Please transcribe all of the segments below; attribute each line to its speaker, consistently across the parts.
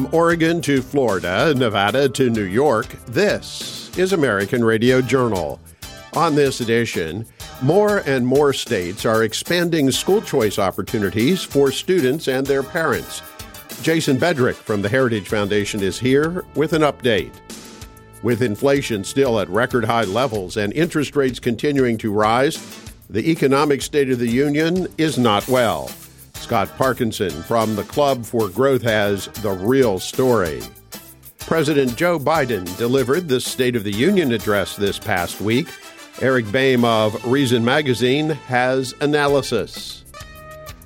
Speaker 1: From Oregon to Florida, Nevada to New York, this is American Radio Journal. On this edition, more and more states are expanding school choice opportunities for students and their parents. Jason Bedrick from the Heritage Foundation is here with an update. With inflation still at record high levels and interest rates continuing to rise, the economic state of the union is not well. Scott Parkinson from the Club for Growth has the real story. President Joe Biden delivered the State of the Union address this past week. Eric Boehm of Reason Magazine has analysis.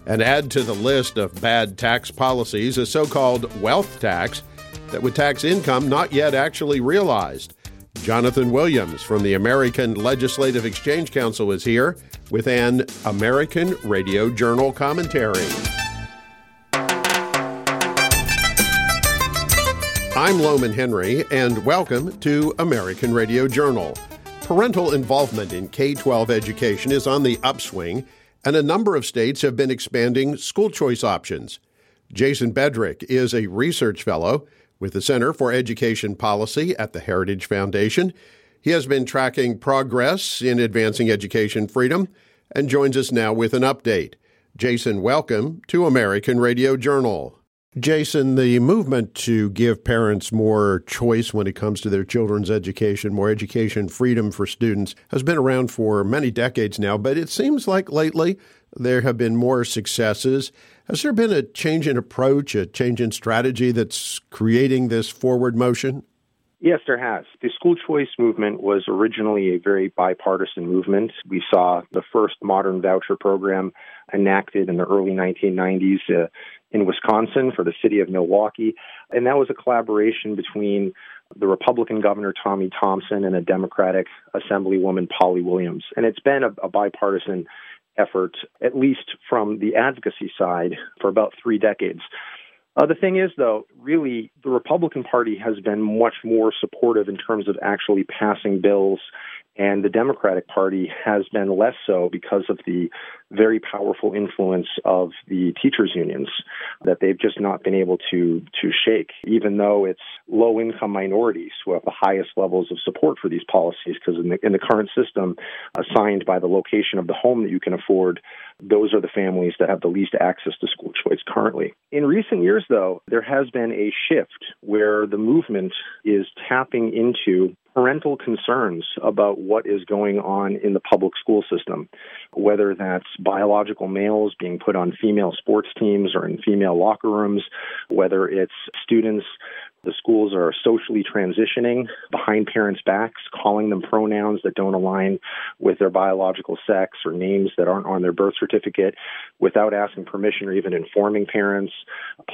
Speaker 1: And add to the list of bad tax policies a so called wealth tax that would tax income not yet actually realized. Jonathan Williams from the American Legislative Exchange Council is here with an American Radio Journal commentary. I'm Lowman Henry, and welcome to American Radio Journal. Parental involvement in K 12 education is on the upswing, and a number of states have been expanding school choice options. Jason Bedrick is a research fellow with the Center for Education Policy at the Heritage Foundation. He has been tracking progress in advancing education freedom and joins us now with an update. Jason, welcome to American Radio Journal. Jason, the movement to give parents more choice when it comes to their children's education, more education freedom for students, has been around for many decades now, but it seems like lately there have been more successes. Has there been a change in approach, a change in strategy that's creating this forward motion?
Speaker 2: Yes, there has. The school choice movement was originally a very bipartisan movement. We saw the first modern voucher program enacted in the early 1990s uh, in Wisconsin for the city of Milwaukee. And that was a collaboration between the Republican governor Tommy Thompson and a Democratic Assemblywoman Polly Williams. And it's been a, a bipartisan effort, at least from the advocacy side, for about three decades. Uh, the thing is, though, really, the Republican Party has been much more supportive in terms of actually passing bills and the Democratic Party has been less so because of the very powerful influence of the teachers unions that they've just not been able to to shake even though it's low income minorities who have the highest levels of support for these policies because in the, in the current system assigned by the location of the home that you can afford those are the families that have the least access to school choice currently. In recent years, though, there has been a shift where the movement is tapping into parental concerns about what is going on in the public school system, whether that's biological males being put on female sports teams or in female locker rooms, whether it's students the schools are socially transitioning behind parents' backs, calling them pronouns that don't align with their biological sex or names that aren't on their birth certificate without asking permission or even informing parents,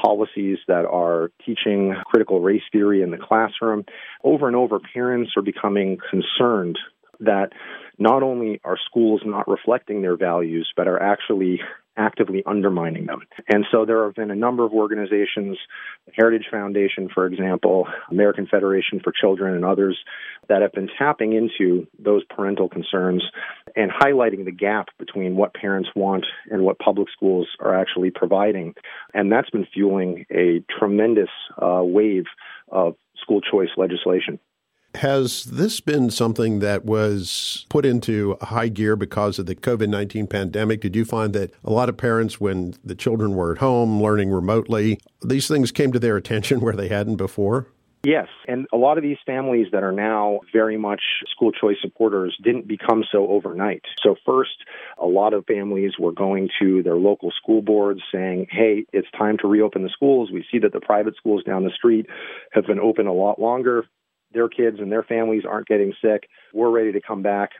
Speaker 2: policies that are teaching critical race theory in the classroom. Over and over, parents are becoming concerned that not only are schools not reflecting their values, but are actually actively undermining them. And so there have been a number of organizations, the Heritage Foundation, for example, American Federation for Children, and others that have been tapping into those parental concerns and highlighting the gap between what parents want and what public schools are actually providing. And that's been fueling a tremendous uh, wave of school choice legislation.
Speaker 1: Has this been something that was put into high gear because of the COVID 19 pandemic? Did you find that a lot of parents, when the children were at home learning remotely, these things came to their attention where they hadn't before?
Speaker 2: Yes, and a lot of these families that are now very much school choice supporters didn't become so overnight. So, first, a lot of families were going to their local school boards saying, hey, it's time to reopen the schools. We see that the private schools down the street have been open a lot longer their kids and their families aren't getting sick. We're ready to come back.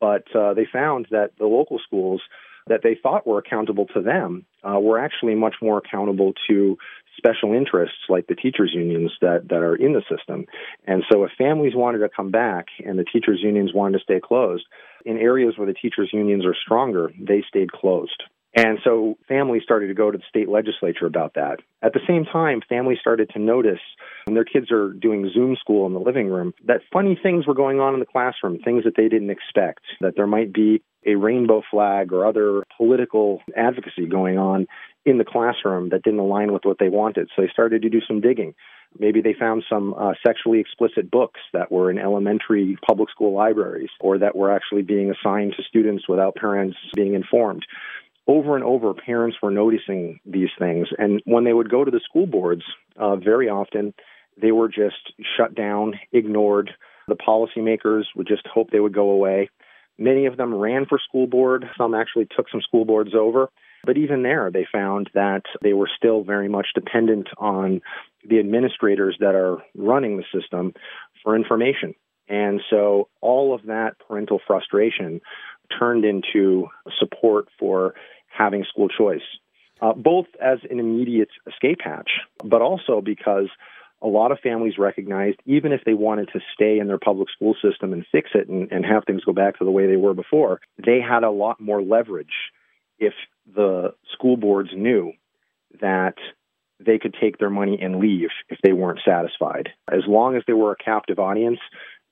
Speaker 2: But uh, they found that the local schools that they thought were accountable to them uh, were actually much more accountable to special interests like the teachers unions that, that are in the system. And so if families wanted to come back and the teachers unions wanted to stay closed, in areas where the teachers unions are stronger, they stayed closed. And so families started to go to the state legislature about that. At the same time, families started to notice when their kids are doing Zoom school in the living room that funny things were going on in the classroom, things that they didn't expect, that there might be a rainbow flag or other political advocacy going on in the classroom that didn't align with what they wanted. So they started to do some digging. Maybe they found some uh, sexually explicit books that were in elementary public school libraries or that were actually being assigned to students without parents being informed. Over and over, parents were noticing these things. And when they would go to the school boards, uh, very often they were just shut down, ignored. The policymakers would just hope they would go away. Many of them ran for school board. Some actually took some school boards over. But even there, they found that they were still very much dependent on the administrators that are running the system for information. And so all of that parental frustration turned into support for having school choice, uh, both as an immediate escape hatch, but also because a lot of families recognized even if they wanted to stay in their public school system and fix it and, and have things go back to the way they were before, they had a lot more leverage if the school boards knew that they could take their money and leave if they weren't satisfied. As long as they were a captive audience,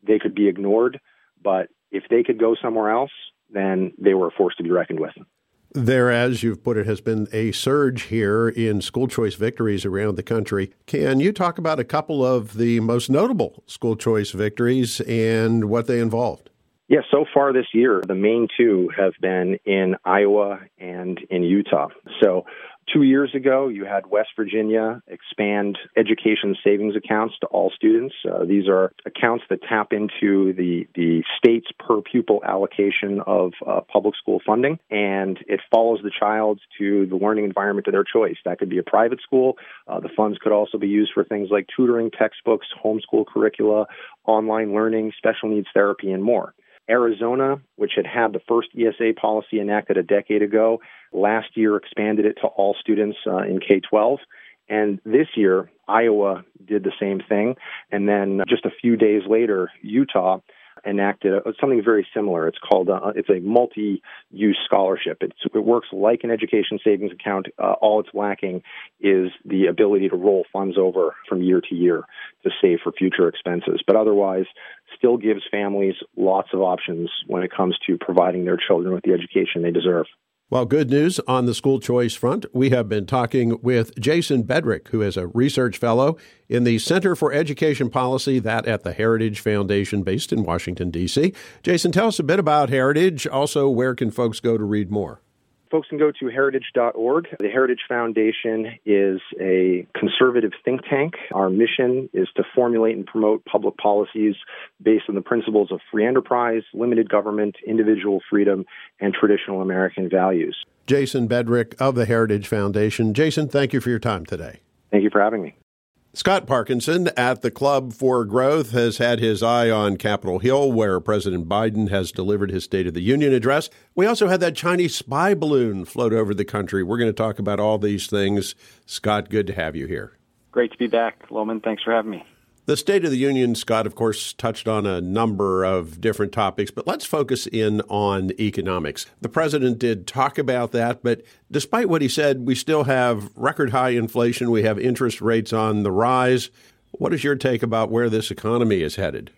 Speaker 2: they could be ignored. But if they could go somewhere else, then they were a force to be reckoned with.
Speaker 1: There, as you've put it, has been a surge here in school choice victories around the country. Can you talk about a couple of the most notable school choice victories and what they involved?
Speaker 2: Yes, yeah, so far this year, the main two have been in Iowa and in Utah. So Two years ago, you had West Virginia expand education savings accounts to all students. Uh, these are accounts that tap into the, the state's per pupil allocation of uh, public school funding, and it follows the child to the learning environment of their choice. That could be a private school. Uh, the funds could also be used for things like tutoring, textbooks, homeschool curricula, online learning, special needs therapy, and more. Arizona, which had had the first ESA policy enacted a decade ago, last year expanded it to all students uh, in K 12. And this year, Iowa did the same thing. And then just a few days later, Utah enacted a, something very similar. It's called uh, it's a multi-use scholarship. It's, it works like an education savings account. Uh, all it's lacking is the ability to roll funds over from year to year to save for future expenses. But otherwise, still gives families lots of options when it comes to providing their children with the education they deserve.
Speaker 1: Well, good news on the school choice front. We have been talking with Jason Bedrick, who is a research fellow in the Center for Education Policy, that at the Heritage Foundation based in Washington, D.C. Jason, tell us a bit about Heritage. Also, where can folks go to read more?
Speaker 2: Folks can go to heritage.org. The Heritage Foundation is a conservative think tank. Our mission is to formulate and promote public policies based on the principles of free enterprise, limited government, individual freedom, and traditional American values.
Speaker 1: Jason Bedrick of the Heritage Foundation. Jason, thank you for your time today.
Speaker 2: Thank you for having me.
Speaker 1: Scott Parkinson at the Club for Growth has had his eye on Capitol Hill, where President Biden has delivered his State of the Union address. We also had that Chinese spy balloon float over the country. We're going to talk about all these things. Scott, good to have you here.
Speaker 3: Great to be back, Lowman. Thanks for having me.
Speaker 1: The State of the Union, Scott, of course, touched on a number of different topics, but let's focus in on economics. The president did talk about that, but despite what he said, we still have record high inflation. We have interest rates on the rise. What is your take about where this economy is headed?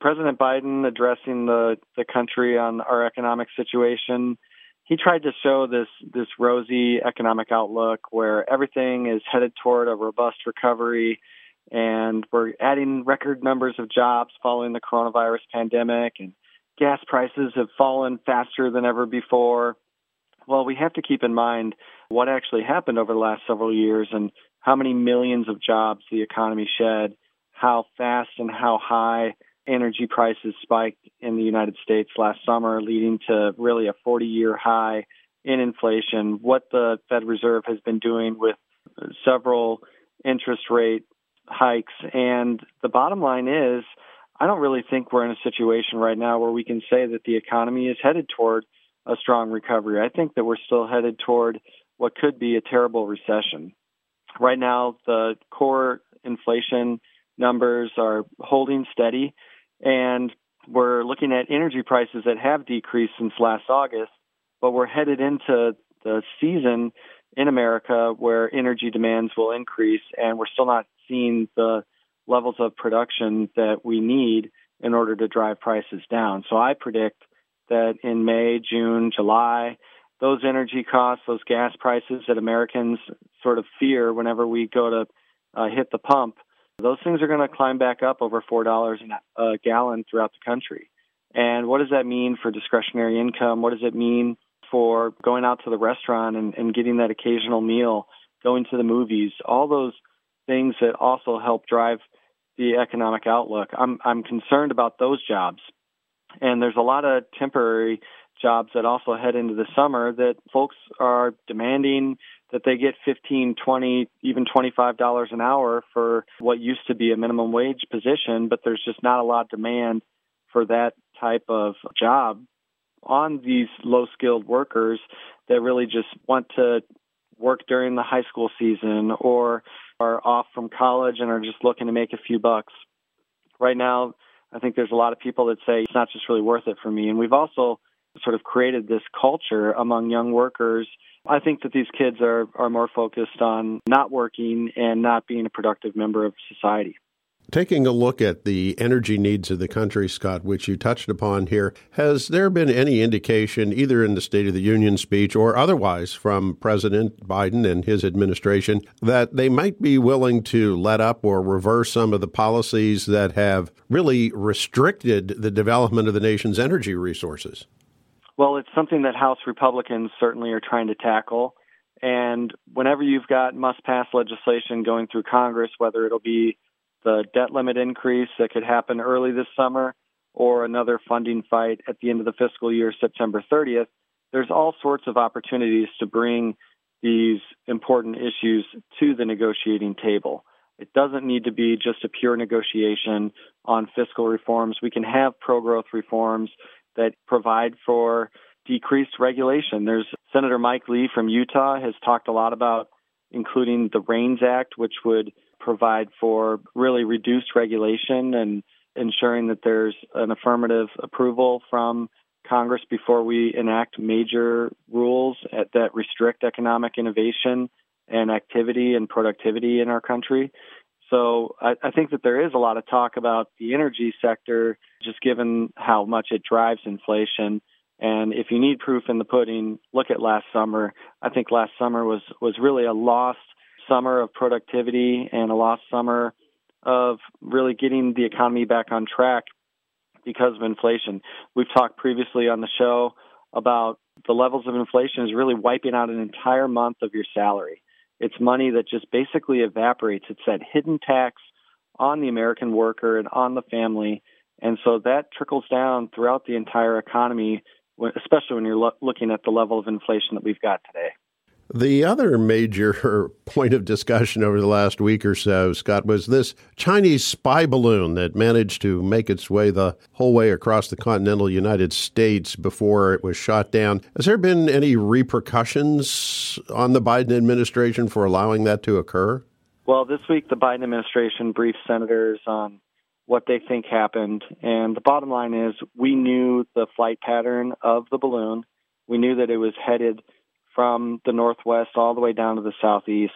Speaker 3: President Biden addressing the, the country on our economic situation, he tried to show this this rosy economic outlook where everything is headed toward a robust recovery and we're adding record numbers of jobs following the coronavirus pandemic and gas prices have fallen faster than ever before. Well, we have to keep in mind what actually happened over the last several years and how many millions of jobs the economy shed, how fast and how high energy prices spiked in the United States last summer, leading to really a 40 year high in inflation, what the Fed Reserve has been doing with several interest rate hikes. And the bottom line is, I don't really think we're in a situation right now where we can say that the economy is headed toward a strong recovery. I think that we're still headed toward what could be a terrible recession. Right now, the core inflation numbers are holding steady, and we're looking at energy prices that have decreased since last August, but we're headed into the season in America where energy demands will increase, and we're still not seeing the levels of production that we need in order to drive prices down. So I predict that in May, June, July, those energy costs, those gas prices that Americans sort of fear whenever we go to uh, hit the pump, those things are going to climb back up over $4 a gallon throughout the country. And what does that mean for discretionary income? What does it mean for going out to the restaurant and, and getting that occasional meal, going to the movies, all those things that also help drive the economic outlook. I'm I'm concerned about those jobs. And there's a lot of temporary jobs that also head into the summer that folks are demanding that they get 15, 20, even $25 an hour for what used to be a minimum wage position, but there's just not a lot of demand for that type of job on these low skilled workers that really just want to work during the high school season or are off from college and are just looking to make a few bucks. Right now, I think there's a lot of people that say it's not just really worth it for me. And we've also sort of created this culture among young workers. I think that these kids are, are more focused on not working and not being a productive member of society.
Speaker 1: Taking a look at the energy needs of the country, Scott, which you touched upon here, has there been any indication, either in the State of the Union speech or otherwise, from President Biden and his administration, that they might be willing to let up or reverse some of the policies that have really restricted the development of the nation's energy resources?
Speaker 3: Well, it's something that House Republicans certainly are trying to tackle. And whenever you've got must pass legislation going through Congress, whether it'll be the debt limit increase that could happen early this summer or another funding fight at the end of the fiscal year, September 30th, there's all sorts of opportunities to bring these important issues to the negotiating table. It doesn't need to be just a pure negotiation on fiscal reforms. We can have pro growth reforms that provide for decreased regulation. There's Senator Mike Lee from Utah has talked a lot about including the REINS Act, which would provide for really reduced regulation and ensuring that there's an affirmative approval from Congress before we enact major rules that restrict economic innovation and activity and productivity in our country. So I, I, think that there is a lot of talk about the energy sector, just given how much it drives inflation. And if you need proof in the pudding, look at last summer. I think last summer was was really a lost summer of productivity and a lost summer of really getting the economy back on track because of inflation. We've talked previously on the show about the levels of inflation is really wiping out an entire month of your salary. It's money that just basically evaporates. It's that hidden tax on the American worker and on the family. And so that trickles down throughout the entire economy, especially when you're lo- looking at the level of inflation that we've got today.
Speaker 1: The other major point of discussion over the last week or so, Scott, was this Chinese spy balloon that managed to make its way the whole way across the continental United States before it was shot down. Has there been any repercussions on the Biden administration for allowing that to occur?
Speaker 3: Well, this week the Biden administration briefed senators on what they think happened. And the bottom line is we knew the flight pattern of the balloon. We knew that it was headed – from the northwest all the way down to the southeast.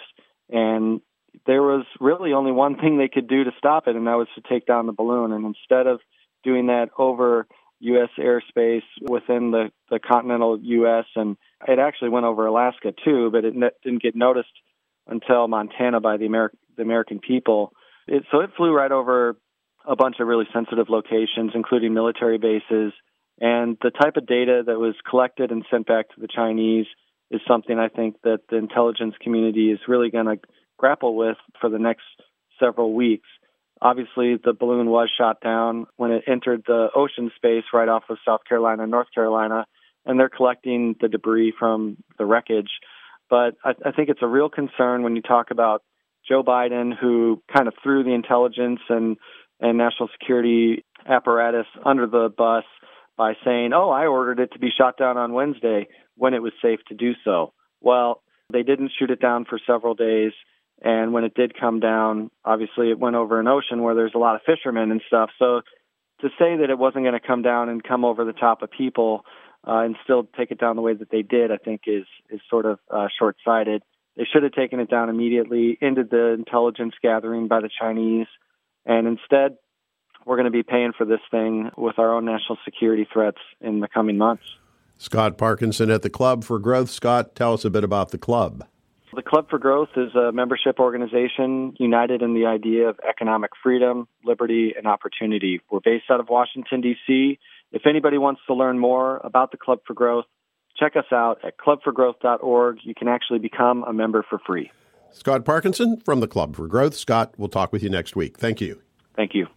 Speaker 3: And there was really only one thing they could do to stop it, and that was to take down the balloon. And instead of doing that over U.S. airspace within the, the continental U.S., and it actually went over Alaska too, but it ne- didn't get noticed until Montana by the, Ameri- the American people. It, so it flew right over a bunch of really sensitive locations, including military bases. And the type of data that was collected and sent back to the Chinese is something I think that the intelligence community is really going to grapple with for the next several weeks. Obviously, the balloon was shot down when it entered the ocean space right off of South Carolina and North Carolina, and they're collecting the debris from the wreckage. But I, I think it's a real concern when you talk about Joe Biden, who kind of threw the intelligence and and national security apparatus under the bus by saying, "Oh, I ordered it to be shot down on Wednesday." When it was safe to do so. Well, they didn't shoot it down for several days. And when it did come down, obviously it went over an ocean where there's a lot of fishermen and stuff. So to say that it wasn't going to come down and come over the top of people uh, and still take it down the way that they did, I think is is sort of uh, short sighted. They should have taken it down immediately, ended the intelligence gathering by the Chinese, and instead, we're going to be paying for this thing with our own national security threats in the coming months.
Speaker 1: Scott Parkinson at the Club for Growth. Scott, tell us a bit about the club.
Speaker 3: The Club for Growth is a membership organization united in the idea of economic freedom, liberty, and opportunity. We're based out of Washington, D.C. If anybody wants to learn more about the Club for Growth, check us out at clubforgrowth.org. You can actually become a member for free.
Speaker 1: Scott Parkinson from the Club for Growth. Scott, we'll talk with you next week. Thank you.
Speaker 3: Thank you.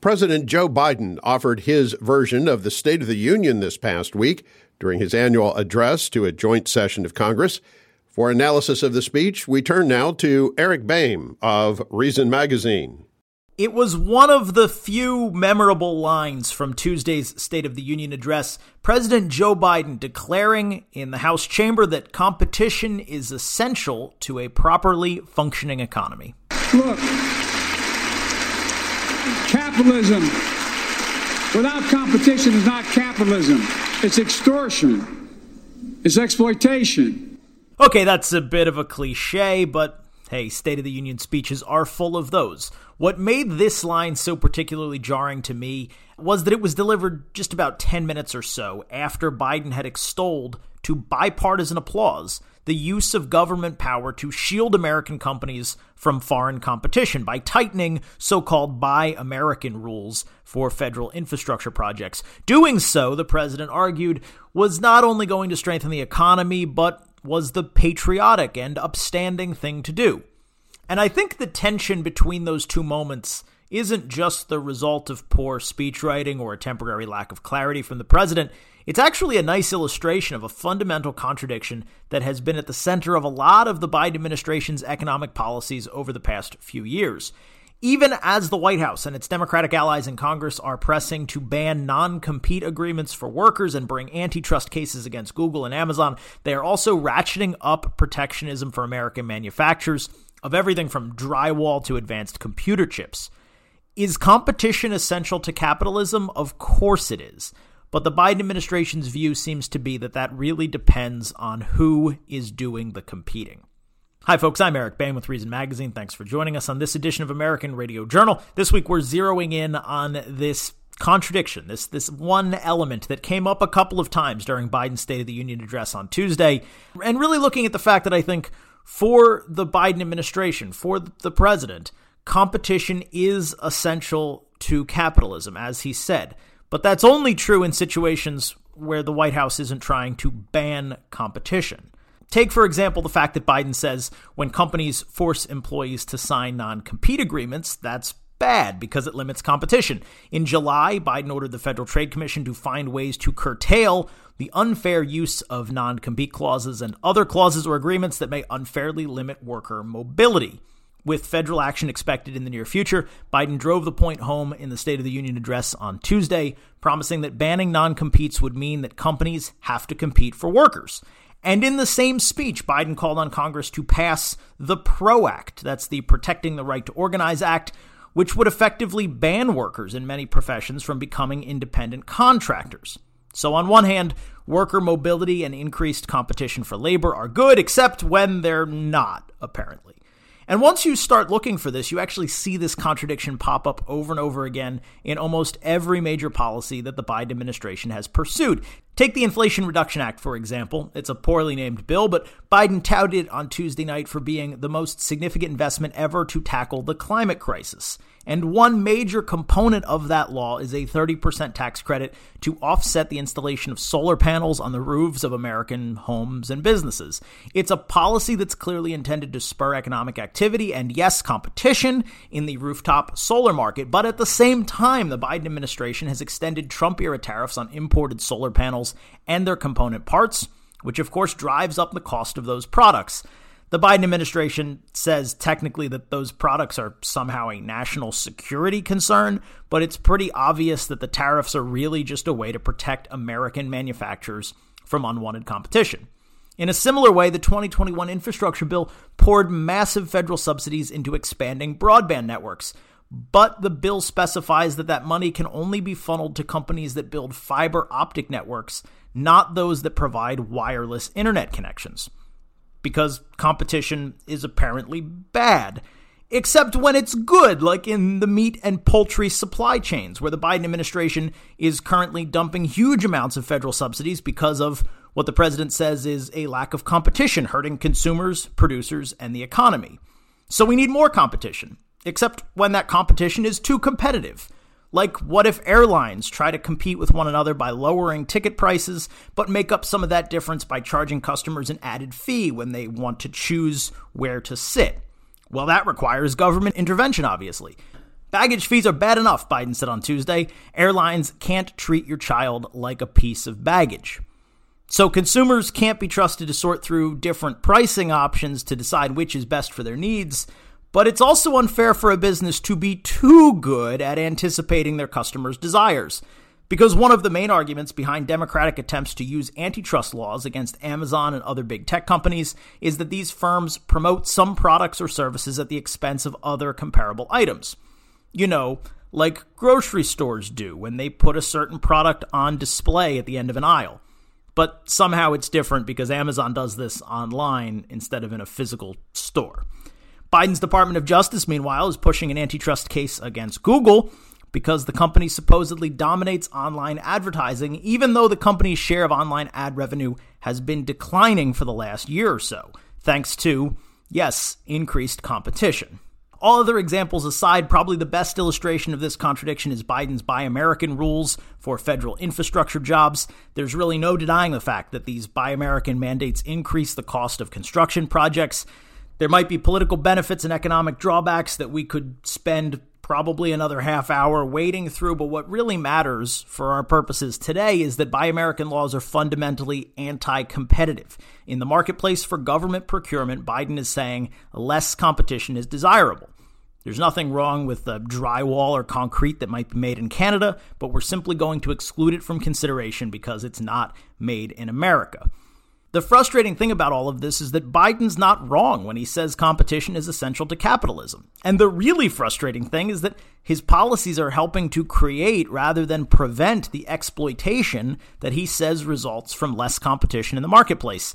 Speaker 1: President Joe Biden offered his version of the State of the Union this past week during his annual address to a joint session of Congress. For analysis of the speech, we turn now to Eric Boehm of Reason Magazine.
Speaker 4: It was one of the few memorable lines from Tuesday's State of the Union address. President Joe Biden declaring in the House chamber that competition is essential to a properly functioning economy.
Speaker 5: Look, capitalism without competition is not capitalism, it's extortion, it's exploitation.
Speaker 4: Okay, that's a bit of a cliche, but hey, State of the Union speeches are full of those. What made this line so particularly jarring to me was that it was delivered just about 10 minutes or so after Biden had extolled, to bipartisan applause, the use of government power to shield American companies from foreign competition by tightening so called Buy American rules for federal infrastructure projects. Doing so, the president argued, was not only going to strengthen the economy, but was the patriotic and upstanding thing to do. And I think the tension between those two moments isn't just the result of poor speechwriting or a temporary lack of clarity from the president. It's actually a nice illustration of a fundamental contradiction that has been at the center of a lot of the Biden administration's economic policies over the past few years. Even as the White House and its Democratic allies in Congress are pressing to ban non compete agreements for workers and bring antitrust cases against Google and Amazon, they are also ratcheting up protectionism for American manufacturers of everything from drywall to advanced computer chips. Is competition essential to capitalism? Of course it is. But the Biden administration's view seems to be that that really depends on who is doing the competing. Hi, folks. I'm Eric Boehm with Reason Magazine. Thanks for joining us on this edition of American Radio Journal. This week, we're zeroing in on this contradiction, this this one element that came up a couple of times during Biden's State of the Union address on Tuesday, and really looking at the fact that I think for the Biden administration, for the president, competition is essential to capitalism, as he said. But that's only true in situations where the White House isn't trying to ban competition. Take, for example, the fact that Biden says when companies force employees to sign non compete agreements, that's bad because it limits competition. In July, Biden ordered the Federal Trade Commission to find ways to curtail the unfair use of non compete clauses and other clauses or agreements that may unfairly limit worker mobility. With federal action expected in the near future, Biden drove the point home in the State of the Union address on Tuesday, promising that banning non competes would mean that companies have to compete for workers. And in the same speech, Biden called on Congress to pass the PRO Act, that's the Protecting the Right to Organize Act, which would effectively ban workers in many professions from becoming independent contractors. So, on one hand, worker mobility and increased competition for labor are good, except when they're not, apparently. And once you start looking for this, you actually see this contradiction pop up over and over again in almost every major policy that the Biden administration has pursued. Take the Inflation Reduction Act, for example. It's a poorly named bill, but Biden touted it on Tuesday night for being the most significant investment ever to tackle the climate crisis. And one major component of that law is a 30% tax credit to offset the installation of solar panels on the roofs of American homes and businesses. It's a policy that's clearly intended to spur economic activity and, yes, competition in the rooftop solar market. But at the same time, the Biden administration has extended Trump era tariffs on imported solar panels and their component parts, which of course drives up the cost of those products. The Biden administration says technically that those products are somehow a national security concern, but it's pretty obvious that the tariffs are really just a way to protect American manufacturers from unwanted competition. In a similar way, the 2021 infrastructure bill poured massive federal subsidies into expanding broadband networks. But the bill specifies that that money can only be funneled to companies that build fiber optic networks, not those that provide wireless internet connections because competition is apparently bad. except when it's good, like in the meat and poultry supply chains, where the Biden administration is currently dumping huge amounts of federal subsidies because of what the president says is a lack of competition, hurting consumers, producers, and the economy. So we need more competition, except when that competition is too competitive. Like, what if airlines try to compete with one another by lowering ticket prices, but make up some of that difference by charging customers an added fee when they want to choose where to sit? Well, that requires government intervention, obviously. Baggage fees are bad enough, Biden said on Tuesday. Airlines can't treat your child like a piece of baggage. So consumers can't be trusted to sort through different pricing options to decide which is best for their needs. But it's also unfair for a business to be too good at anticipating their customers' desires. Because one of the main arguments behind Democratic attempts to use antitrust laws against Amazon and other big tech companies is that these firms promote some products or services at the expense of other comparable items. You know, like grocery stores do when they put a certain product on display at the end of an aisle. But somehow it's different because Amazon does this online instead of in a physical store. Biden's Department of Justice, meanwhile, is pushing an antitrust case against Google because the company supposedly dominates online advertising, even though the company's share of online ad revenue has been declining for the last year or so, thanks to, yes, increased competition. All other examples aside, probably the best illustration of this contradiction is Biden's Buy American rules for federal infrastructure jobs. There's really no denying the fact that these Buy American mandates increase the cost of construction projects. There might be political benefits and economic drawbacks that we could spend probably another half hour wading through. But what really matters for our purposes today is that Buy American laws are fundamentally anti competitive. In the marketplace for government procurement, Biden is saying less competition is desirable. There's nothing wrong with the drywall or concrete that might be made in Canada, but we're simply going to exclude it from consideration because it's not made in America. The frustrating thing about all of this is that Biden's not wrong when he says competition is essential to capitalism. And the really frustrating thing is that his policies are helping to create rather than prevent the exploitation that he says results from less competition in the marketplace.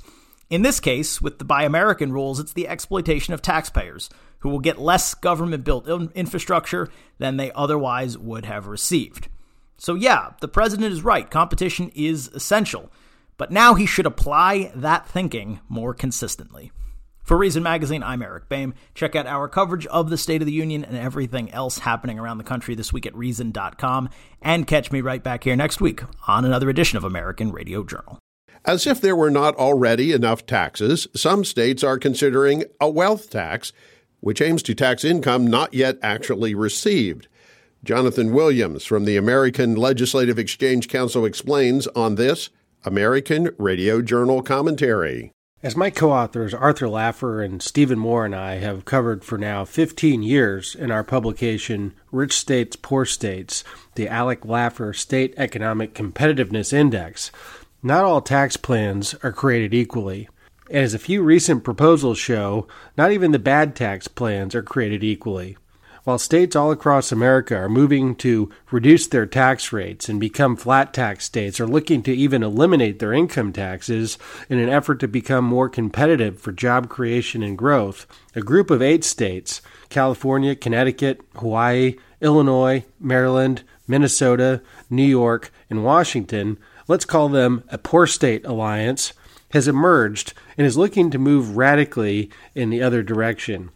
Speaker 4: In this case, with the Buy American rules, it's the exploitation of taxpayers who will get less government built infrastructure than they otherwise would have received. So, yeah, the president is right. Competition is essential. But now he should apply that thinking more consistently. For Reason Magazine, I'm Eric Boehm. Check out our coverage of the State of the Union and everything else happening around the country this week at Reason.com. And catch me right back here next week on another edition of American Radio Journal.
Speaker 1: As if there were not already enough taxes, some states are considering a wealth tax, which aims to tax income not yet actually received. Jonathan Williams from the American Legislative Exchange Council explains on this American Radio Journal Commentary.
Speaker 6: As my co authors Arthur Laffer and Stephen Moore and I have covered for now 15 years in our publication Rich States, Poor States, the ALEC Laffer State Economic Competitiveness Index, not all tax plans are created equally. And as a few recent proposals show, not even the bad tax plans are created equally. While states all across America are moving to reduce their tax rates and become flat tax states or looking to even eliminate their income taxes in an effort to become more competitive for job creation and growth, a group of eight states California, Connecticut, Hawaii, Illinois, Maryland, Minnesota, New York, and Washington let's call them a poor state alliance has emerged and is looking to move radically in the other direction.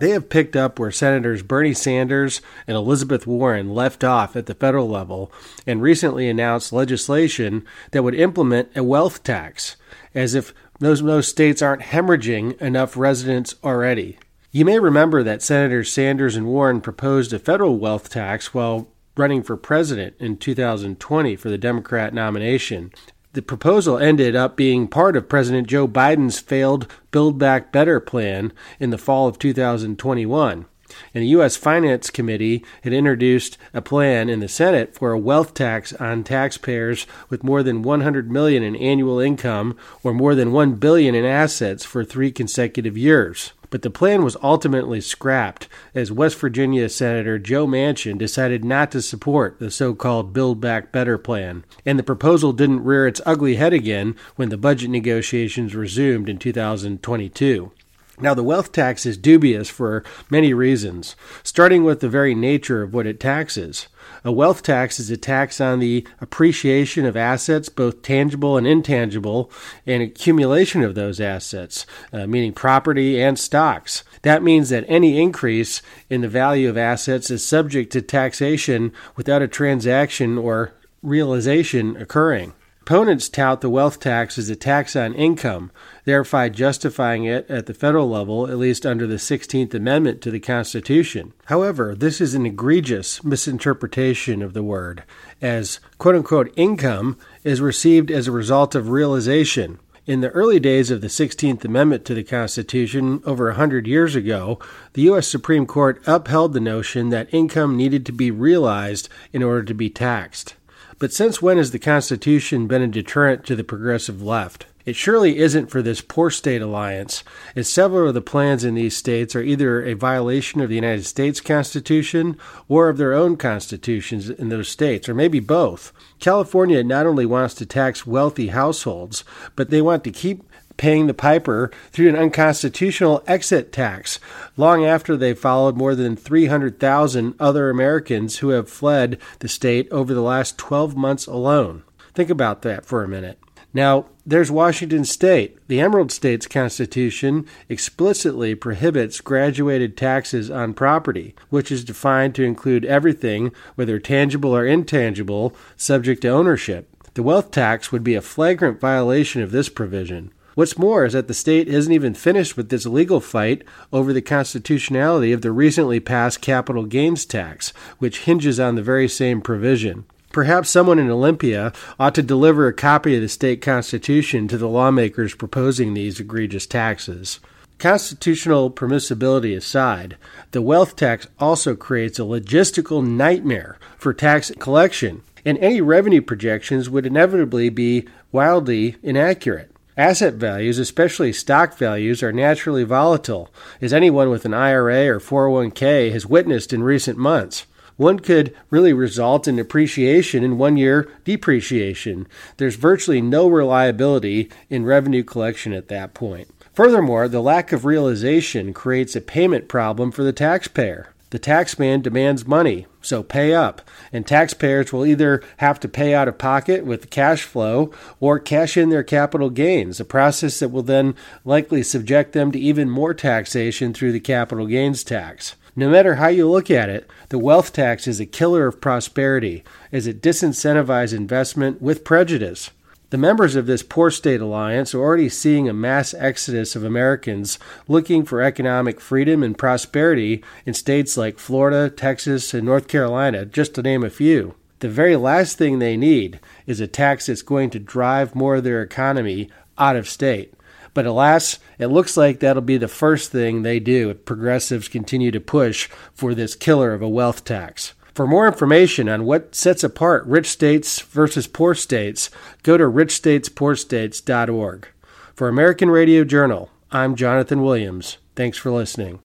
Speaker 6: They have picked up where Senators Bernie Sanders and Elizabeth Warren left off at the federal level and recently announced legislation that would implement a wealth tax, as if those, those states aren't hemorrhaging enough residents already. You may remember that Senators Sanders and Warren proposed a federal wealth tax while running for president in 2020 for the Democrat nomination, the proposal ended up being part of President Joe Biden's failed Build Back Better plan in the fall of 2021. And the U.S. Finance Committee had introduced a plan in the Senate for a wealth tax on taxpayers with more than 100 million in annual income or more than 1 billion in assets for three consecutive years but the plan was ultimately scrapped as West Virginia Senator Joe Manchin decided not to support the so called Build Back Better plan, and the proposal didn't rear its ugly head again when the budget negotiations resumed in 2022. Now, the wealth tax is dubious for many reasons, starting with the very nature of what it taxes. A wealth tax is a tax on the appreciation of assets, both tangible and intangible, and accumulation of those assets, uh, meaning property and stocks. That means that any increase in the value of assets is subject to taxation without a transaction or realization occurring. Opponents tout the wealth tax as a tax on income, thereby justifying it at the federal level, at least under the 16th Amendment to the Constitution. However, this is an egregious misinterpretation of the word, as quote unquote income is received as a result of realization. In the early days of the 16th Amendment to the Constitution, over a hundred years ago, the U.S. Supreme Court upheld the notion that income needed to be realized in order to be taxed. But since when has the Constitution been a deterrent to the progressive left? It surely isn't for this poor state alliance, as several of the plans in these states are either a violation of the United States Constitution or of their own constitutions in those states, or maybe both. California not only wants to tax wealthy households, but they want to keep paying the piper through an unconstitutional exit tax, long after they followed more than 300,000 other Americans who have fled the state over the last 12 months alone. Think about that for a minute. Now, there's Washington State. The Emerald State's Constitution explicitly prohibits graduated taxes on property, which is defined to include everything, whether tangible or intangible, subject to ownership. The wealth tax would be a flagrant violation of this provision. What's more is that the state isn't even finished with this legal fight over the constitutionality of the recently passed capital gains tax, which hinges on the very same provision. Perhaps someone in Olympia ought to deliver a copy of the state constitution to the lawmakers proposing these egregious taxes. Constitutional permissibility aside, the wealth tax also creates a logistical nightmare for tax collection, and any revenue projections would inevitably be wildly inaccurate. Asset values, especially stock values, are naturally volatile, as anyone with an IRA or 401k has witnessed in recent months. One could really result in appreciation in one year depreciation. There's virtually no reliability in revenue collection at that point. Furthermore, the lack of realization creates a payment problem for the taxpayer. The taxman demands money, so pay up. And taxpayers will either have to pay out of pocket with the cash flow or cash in their capital gains, a process that will then likely subject them to even more taxation through the capital gains tax. No matter how you look at it, the wealth tax is a killer of prosperity as it disincentivizes investment with prejudice. The members of this poor state alliance are already seeing a mass exodus of Americans looking for economic freedom and prosperity in states like Florida, Texas, and North Carolina, just to name a few. The very last thing they need is a tax that's going to drive more of their economy out of state. But alas, it looks like that'll be the first thing they do if progressives continue to push for this killer of a wealth tax. For more information on what sets apart rich states versus poor states, go to richstatespoorstates.org. For American Radio Journal, I'm Jonathan Williams. Thanks for listening.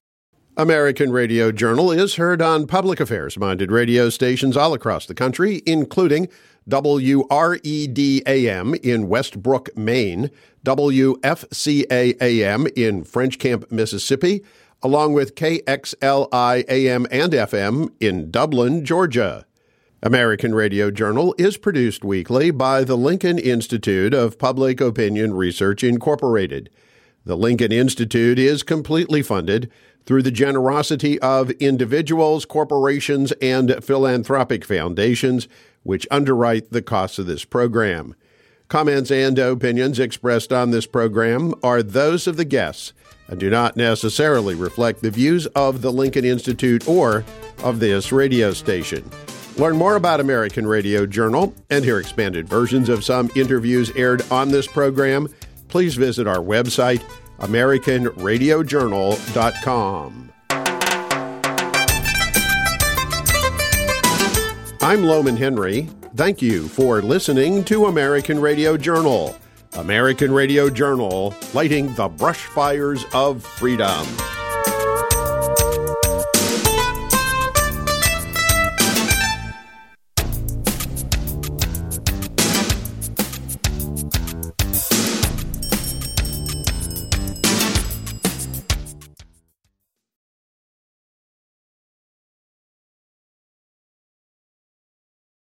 Speaker 1: American Radio Journal is heard on public affairs minded radio stations all across the country, including WRED-AM in Westbrook, Maine, WFCA-AM in French Camp, Mississippi, along with KXLI AM and FM in Dublin, Georgia. American Radio Journal is produced weekly by the Lincoln Institute of Public Opinion Research, Incorporated. The Lincoln Institute is completely funded through the generosity of individuals, corporations, and philanthropic foundations, which underwrite the costs of this program. Comments and opinions expressed on this program are those of the guests and do not necessarily reflect the views of the Lincoln Institute or of this radio station. Learn more about American Radio Journal and hear expanded versions of some interviews aired on this program. Please visit our website, AmericanRadioJournal.com. I'm Lowman Henry. Thank you for listening to American Radio Journal. American Radio Journal, lighting the brush fires of freedom.